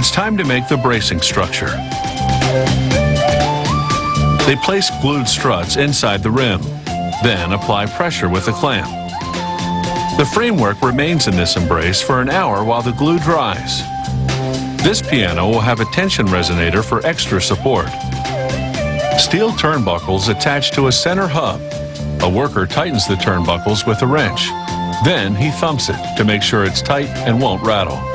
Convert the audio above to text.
It's time to make the bracing structure. They place glued struts inside the rim, then apply pressure with a clamp. The framework remains in this embrace for an hour while the glue dries. This piano will have a tension resonator for extra support. Steel turnbuckles attached to a center hub. A worker tightens the turnbuckles with a wrench. Then he thumps it to make sure it's tight and won't rattle.